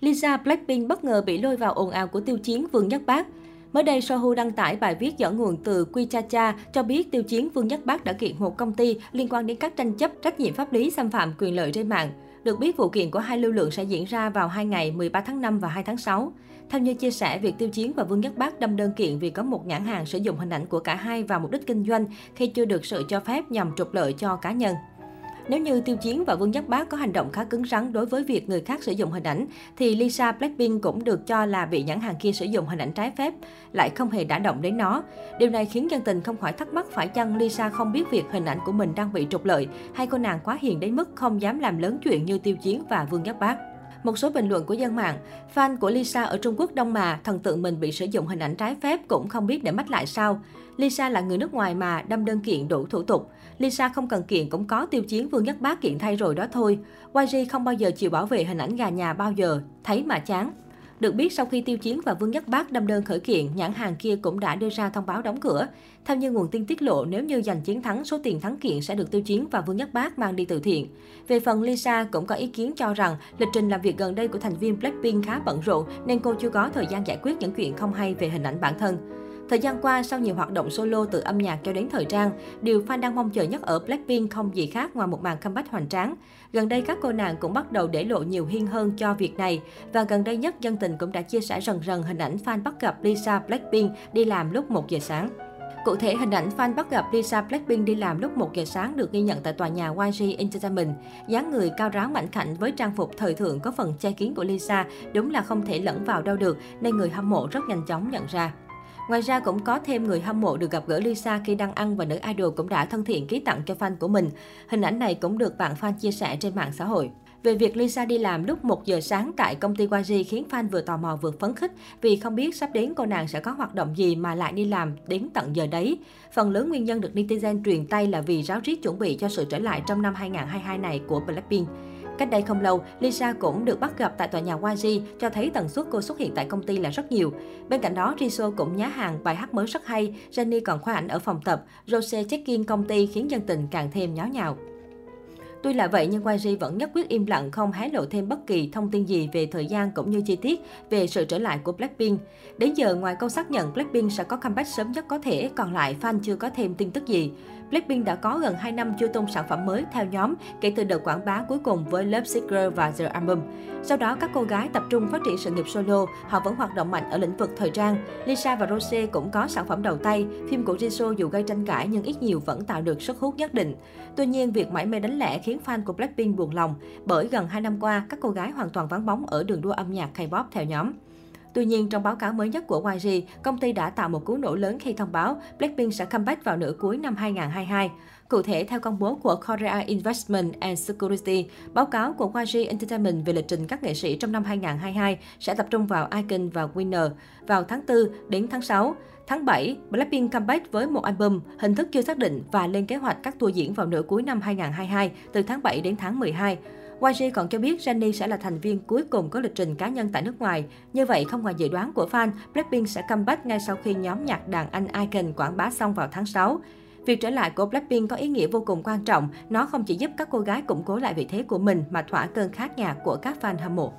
Lisa Blackpink bất ngờ bị lôi vào ồn ào của tiêu chiến Vương Nhất Bác. Mới đây, Sohu đăng tải bài viết dẫn nguồn từ Quichacha cho biết tiêu chiến Vương Nhất Bác đã kiện một công ty liên quan đến các tranh chấp trách nhiệm pháp lý xâm phạm quyền lợi trên mạng. Được biết, vụ kiện của hai lưu lượng sẽ diễn ra vào hai ngày 13 tháng 5 và 2 tháng 6. Theo như chia sẻ, việc Tiêu Chiến và Vương Nhất Bác đâm đơn kiện vì có một nhãn hàng sử dụng hình ảnh của cả hai vào mục đích kinh doanh khi chưa được sự cho phép nhằm trục lợi cho cá nhân. Nếu như Tiêu Chiến và Vương Nhất Bác có hành động khá cứng rắn đối với việc người khác sử dụng hình ảnh, thì Lisa Blackpink cũng được cho là bị nhãn hàng kia sử dụng hình ảnh trái phép, lại không hề đả động đến nó. Điều này khiến dân tình không khỏi thắc mắc phải chăng Lisa không biết việc hình ảnh của mình đang bị trục lợi, hay cô nàng quá hiền đến mức không dám làm lớn chuyện như Tiêu Chiến và Vương Nhất Bác. Một số bình luận của dân mạng, fan của Lisa ở Trung Quốc đông mà, thần tượng mình bị sử dụng hình ảnh trái phép cũng không biết để mách lại sao. Lisa là người nước ngoài mà, đâm đơn kiện đủ thủ tục. Lisa không cần kiện cũng có tiêu chiến Vương Nhất Bác kiện thay rồi đó thôi. YG không bao giờ chịu bảo vệ hình ảnh gà nhà bao giờ, thấy mà chán. Được biết, sau khi Tiêu Chiến và Vương Nhất Bác đâm đơn khởi kiện, nhãn hàng kia cũng đã đưa ra thông báo đóng cửa. Theo như nguồn tin tiết lộ, nếu như giành chiến thắng, số tiền thắng kiện sẽ được Tiêu Chiến và Vương Nhất Bác mang đi từ thiện. Về phần Lisa cũng có ý kiến cho rằng lịch trình làm việc gần đây của thành viên Blackpink khá bận rộn nên cô chưa có thời gian giải quyết những chuyện không hay về hình ảnh bản thân. Thời gian qua, sau nhiều hoạt động solo từ âm nhạc cho đến thời trang, điều fan đang mong chờ nhất ở Blackpink không gì khác ngoài một màn comeback hoành tráng. Gần đây, các cô nàng cũng bắt đầu để lộ nhiều hiên hơn cho việc này. Và gần đây nhất, dân tình cũng đã chia sẻ rần rần hình ảnh fan bắt gặp Lisa Blackpink đi làm lúc 1 giờ sáng. Cụ thể, hình ảnh fan bắt gặp Lisa Blackpink đi làm lúc 1 giờ sáng được ghi nhận tại tòa nhà YG Entertainment. dáng người cao ráo mảnh khảnh với trang phục thời thượng có phần che kín của Lisa đúng là không thể lẫn vào đâu được, nên người hâm mộ rất nhanh chóng nhận ra. Ngoài ra cũng có thêm người hâm mộ được gặp gỡ Lisa khi đang ăn và nữ idol cũng đã thân thiện ký tặng cho fan của mình. Hình ảnh này cũng được bạn fan chia sẻ trên mạng xã hội. Về việc Lisa đi làm lúc 1 giờ sáng tại công ty YG khiến fan vừa tò mò vừa phấn khích vì không biết sắp đến cô nàng sẽ có hoạt động gì mà lại đi làm đến tận giờ đấy. Phần lớn nguyên nhân được netizen truyền tay là vì ráo riết chuẩn bị cho sự trở lại trong năm 2022 này của Blackpink. Cách đây không lâu, Lisa cũng được bắt gặp tại tòa nhà YG, cho thấy tần suất cô xuất hiện tại công ty là rất nhiều. Bên cạnh đó, Jisoo cũng nhá hàng bài hát mới rất hay, Jennie còn khoa ảnh ở phòng tập, Rose check-in công ty khiến dân tình càng thêm nháo nhào. Tuy là vậy nhưng YG vẫn nhất quyết im lặng không hé lộ thêm bất kỳ thông tin gì về thời gian cũng như chi tiết về sự trở lại của Blackpink. Đến giờ ngoài câu xác nhận Blackpink sẽ có comeback sớm nhất có thể, còn lại fan chưa có thêm tin tức gì. Blackpink đã có gần 2 năm chưa tung sản phẩm mới theo nhóm kể từ đợt quảng bá cuối cùng với Love Sick và The Album. Sau đó, các cô gái tập trung phát triển sự nghiệp solo, họ vẫn hoạt động mạnh ở lĩnh vực thời trang. Lisa và Rose cũng có sản phẩm đầu tay. Phim của Jisoo dù gây tranh cãi nhưng ít nhiều vẫn tạo được sức hút nhất định. Tuy nhiên, việc mãi mê đánh lẻ khiến fan của Blackpink buồn lòng bởi gần 2 năm qua, các cô gái hoàn toàn vắng bóng ở đường đua âm nhạc K-pop theo nhóm. Tuy nhiên, trong báo cáo mới nhất của YG, công ty đã tạo một cú nổ lớn khi thông báo Blackpink sẽ comeback vào nửa cuối năm 2022. Cụ thể, theo công bố của Korea Investment and Security, báo cáo của YG Entertainment về lịch trình các nghệ sĩ trong năm 2022 sẽ tập trung vào Icon và Winner vào tháng 4 đến tháng 6. Tháng 7, Blackpink comeback với một album, hình thức chưa xác định và lên kế hoạch các tour diễn vào nửa cuối năm 2022, từ tháng 7 đến tháng 12. YG còn cho biết Jennie sẽ là thành viên cuối cùng có lịch trình cá nhân tại nước ngoài. Như vậy, không ngoài dự đoán của fan, Blackpink sẽ comeback ngay sau khi nhóm nhạc đàn anh Icon quảng bá xong vào tháng 6. Việc trở lại của Blackpink có ý nghĩa vô cùng quan trọng. Nó không chỉ giúp các cô gái củng cố lại vị thế của mình mà thỏa cơn khát nhạc của các fan hâm mộ.